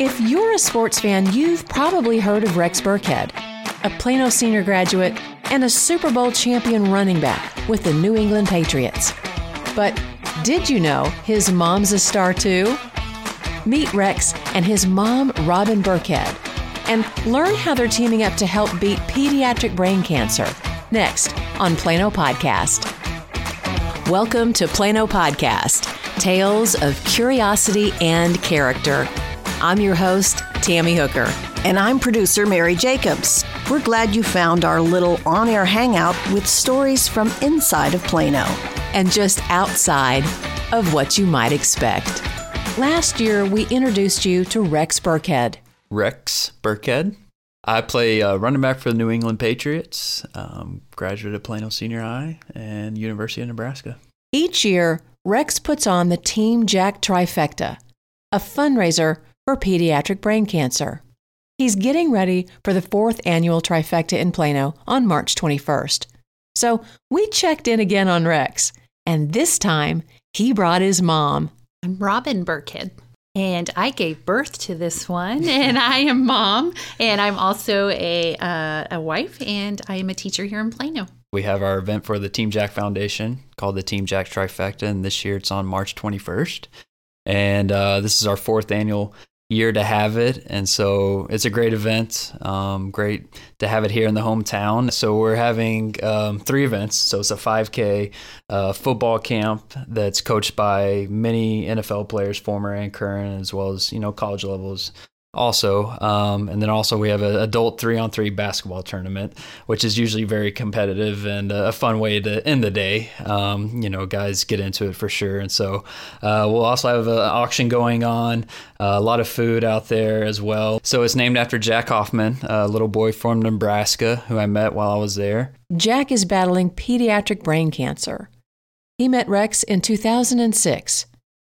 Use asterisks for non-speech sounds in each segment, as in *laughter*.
If you're a sports fan, you've probably heard of Rex Burkhead, a Plano senior graduate and a Super Bowl champion running back with the New England Patriots. But did you know his mom's a star too? Meet Rex and his mom, Robin Burkhead, and learn how they're teaming up to help beat pediatric brain cancer. Next on Plano Podcast. Welcome to Plano Podcast Tales of Curiosity and Character. I'm your host, Tammy Hooker. And I'm producer Mary Jacobs. We're glad you found our little on air hangout with stories from inside of Plano and just outside of what you might expect. Last year, we introduced you to Rex Burkhead. Rex Burkhead. I play uh, running back for the New England Patriots, um, graduate of Plano Senior High and University of Nebraska. Each year, Rex puts on the Team Jack Trifecta, a fundraiser for pediatric brain cancer. He's getting ready for the fourth annual Trifecta in Plano on March 21st. So we checked in again on Rex, and this time he brought his mom. I'm Robin Burkhead. And I gave birth to this one, *laughs* and I am mom, and I'm also a uh, a wife, and I am a teacher here in Plano. We have our event for the Team Jack Foundation called the Team Jack Trifecta, and this year it's on March 21st. And uh, this is our fourth annual year to have it. And so it's a great event. Um, great to have it here in the hometown. So we're having um, three events. So it's a 5K uh, football camp that's coached by many NFL players, former and current, as well as, you know, college levels also. Um, and then also we have an adult three on three basketball tournament, which is usually very competitive and a fun way to end the day. Um, you know, guys get into it for sure. And so uh, we'll also have an auction going on, uh, a lot of food out there as well. So it's named after Jack Hoffman, a little boy from Nebraska who I met while I was there. Jack is battling pediatric brain cancer. He met Rex in 2006,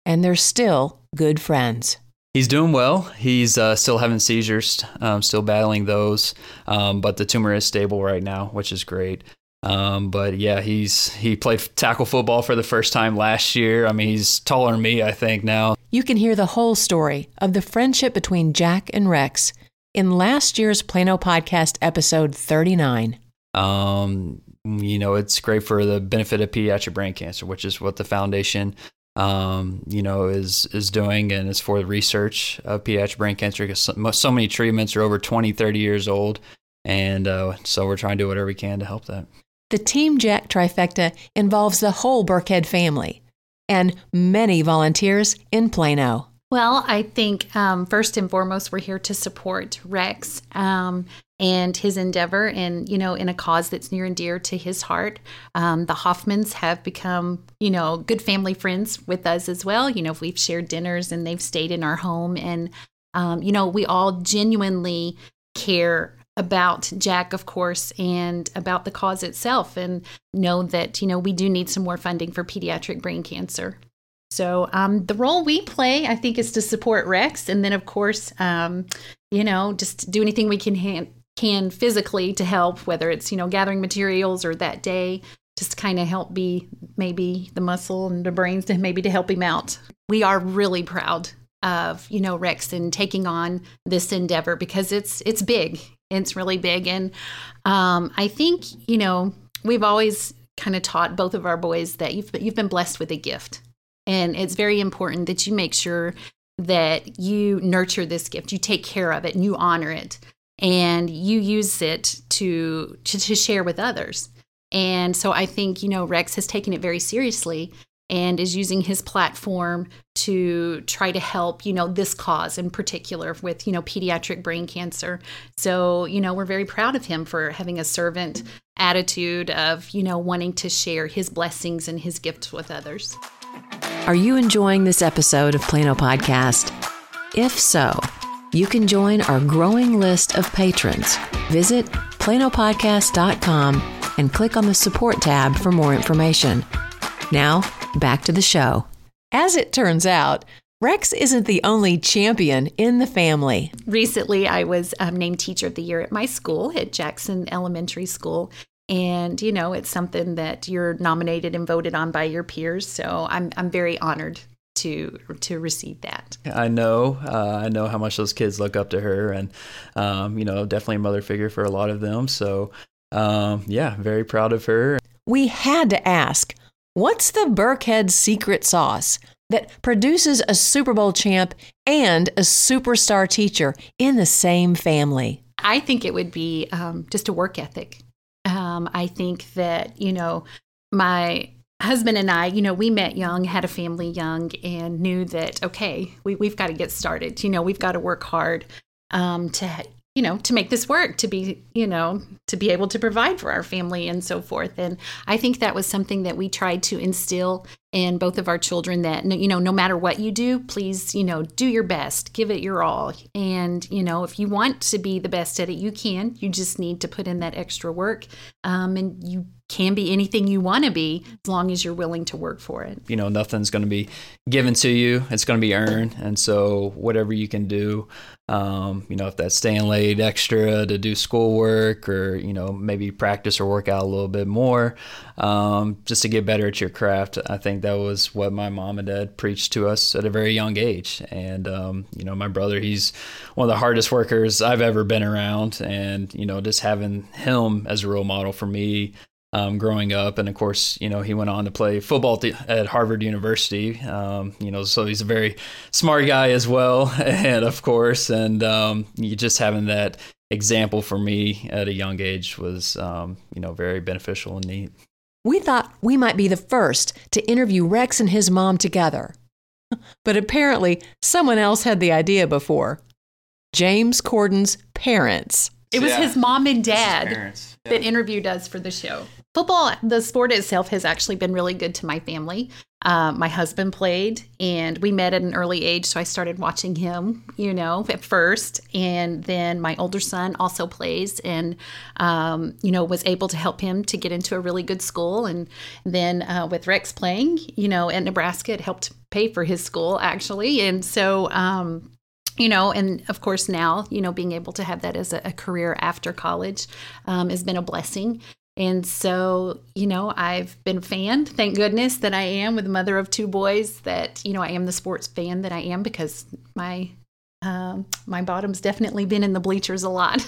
and they're still good friends. He's doing well. He's uh, still having seizures, um, still battling those, um, but the tumor is stable right now, which is great. Um, but yeah, he's he played tackle football for the first time last year. I mean, he's taller than me, I think now. You can hear the whole story of the friendship between Jack and Rex in last year's Plano podcast episode 39. Um, you know, it's great for the benefit of pediatric brain cancer, which is what the foundation um, you know, is is doing, and it's for the research of pediatric brain cancer because so, so, many treatments are over 20, 30 years old, and uh, so we're trying to do whatever we can to help that. The Team Jack trifecta involves the whole Burkhead family and many volunteers in Plano. Well, I think um, first and foremost, we're here to support Rex um, and his endeavor, and you know, in a cause that's near and dear to his heart. Um, the Hoffmans have become, you know, good family friends with us as well. You know, if we've shared dinners and they've stayed in our home, and um, you know, we all genuinely care about Jack, of course, and about the cause itself, and know that you know we do need some more funding for pediatric brain cancer. So um, the role we play, I think, is to support Rex, and then of course, um, you know, just do anything we can can physically to help, whether it's you know gathering materials or that day, just kind of help be maybe the muscle and the brains to maybe to help him out. We are really proud of you know Rex and taking on this endeavor because it's it's big, it's really big, and um, I think you know we've always kind of taught both of our boys that you've you've been blessed with a gift. And it's very important that you make sure that you nurture this gift, you take care of it, and you honor it, and you use it to, to, to share with others. And so I think, you know, Rex has taken it very seriously and is using his platform to try to help you know this cause in particular with you know pediatric brain cancer so you know we're very proud of him for having a servant attitude of you know wanting to share his blessings and his gifts with others are you enjoying this episode of Plano Podcast? If so, you can join our growing list of patrons. Visit planopodcast.com and click on the support tab for more information. Now, back to the show. As it turns out, Rex isn't the only champion in the family. Recently, I was um, named Teacher of the Year at my school, at Jackson Elementary School, and you know it's something that you're nominated and voted on by your peers so i'm i'm very honored to to receive that. I know, uh, I know how much those kids look up to her, and um, you know, definitely a mother figure for a lot of them. So, um, yeah, very proud of her. We had to ask, what's the Burkhead secret sauce that produces a Super Bowl champ and a superstar teacher in the same family? I think it would be um, just a work ethic. Um, I think that you know my husband and I, you know, we met young, had a family young, and knew that okay, we we've got to get started. You know, we've got to work hard um, to you know to make this work to be you know to be able to provide for our family and so forth and i think that was something that we tried to instill in both of our children that you know no matter what you do please you know do your best give it your all and you know if you want to be the best at it you can you just need to put in that extra work um, and you can be anything you want to be as long as you're willing to work for it. You know, nothing's going to be given to you, it's going to be earned. And so, whatever you can do, um, you know, if that's staying late extra to do schoolwork or, you know, maybe practice or work out a little bit more um, just to get better at your craft, I think that was what my mom and dad preached to us at a very young age. And, um, you know, my brother, he's one of the hardest workers I've ever been around. And, you know, just having him as a role model for me um, growing up. And of course, you know, he went on to play football at Harvard University. Um, you know, so he's a very smart guy as well. *laughs* And of course, and um, you just having that example for me at a young age was, um, you know, very beneficial and neat. We thought we might be the first to interview Rex and his mom together. *laughs* But apparently, someone else had the idea before. James Corden's parents. It was yeah. his mom and dad yeah. that interviewed us for the show football, the sport itself, has actually been really good to my family. Uh, my husband played, and we met at an early age, so I started watching him, you know, at first. And then my older son also plays, and um, you know, was able to help him to get into a really good school. And then uh, with Rex playing, you know, at Nebraska, it helped pay for his school actually. And so, um, you know, and of course now, you know, being able to have that as a, a career after college um, has been a blessing. And so, you know, I've been fanned. Thank goodness that I am with a mother of two boys. That you know, I am the sports fan that I am because my um, my bottom's definitely been in the bleachers a lot.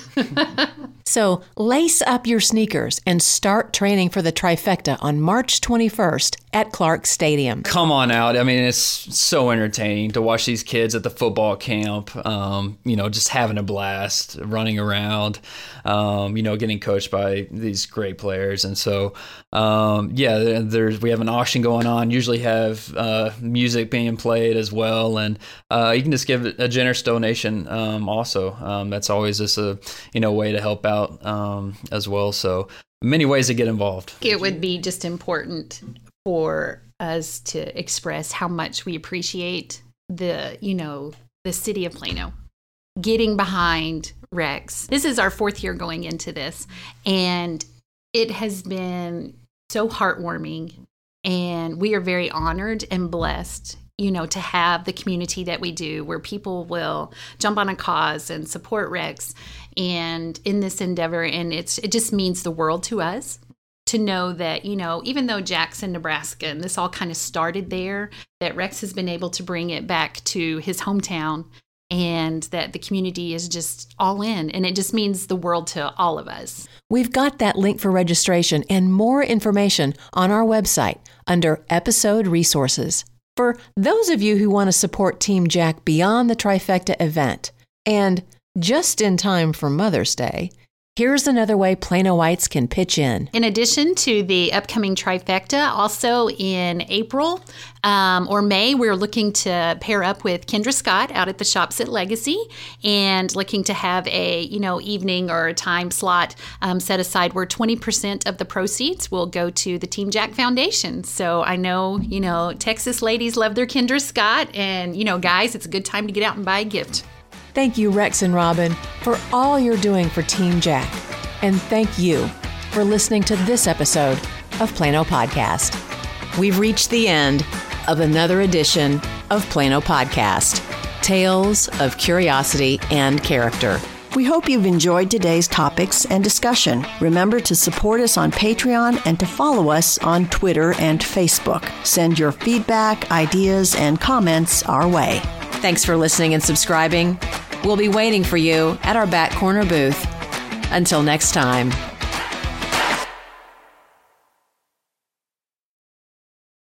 *laughs* so lace up your sneakers and start training for the trifecta on March 21st at Clark Stadium. Come on out. I mean, it's so entertaining to watch these kids at the football camp, um, you know, just having a blast, running around, um, you know, getting coached by these great players. And so, um, yeah, there's we have an auction going on, usually have uh, music being played as well. And uh, you can just give a generous donation um, also. Um, that's always just a you know way to help out um, as well. So many ways to get involved. It would be just important for us to express how much we appreciate the you know the city of Plano getting behind Rex. This is our fourth year going into this, and it has been so heartwarming. And we are very honored and blessed you know, to have the community that we do where people will jump on a cause and support Rex and in this endeavor. And it's it just means the world to us to know that, you know, even though Jackson, Nebraska, and this all kind of started there, that Rex has been able to bring it back to his hometown and that the community is just all in. And it just means the world to all of us. We've got that link for registration and more information on our website under episode resources. For those of you who want to support Team Jack beyond the trifecta event, and just in time for Mother's Day, Here's another way Planoites can pitch in. In addition to the upcoming trifecta, also in April um, or May, we're looking to pair up with Kendra Scott out at the shops at Legacy and looking to have a you know evening or a time slot um, set aside where 20% of the proceeds will go to the Team Jack Foundation. So I know you know Texas ladies love their Kendra Scott, and you know guys, it's a good time to get out and buy a gift. Thank you, Rex and Robin, for all you're doing for Team Jack. And thank you for listening to this episode of Plano Podcast. We've reached the end of another edition of Plano Podcast Tales of Curiosity and Character. We hope you've enjoyed today's topics and discussion. Remember to support us on Patreon and to follow us on Twitter and Facebook. Send your feedback, ideas, and comments our way. Thanks for listening and subscribing. We'll be waiting for you at our back corner booth. Until next time.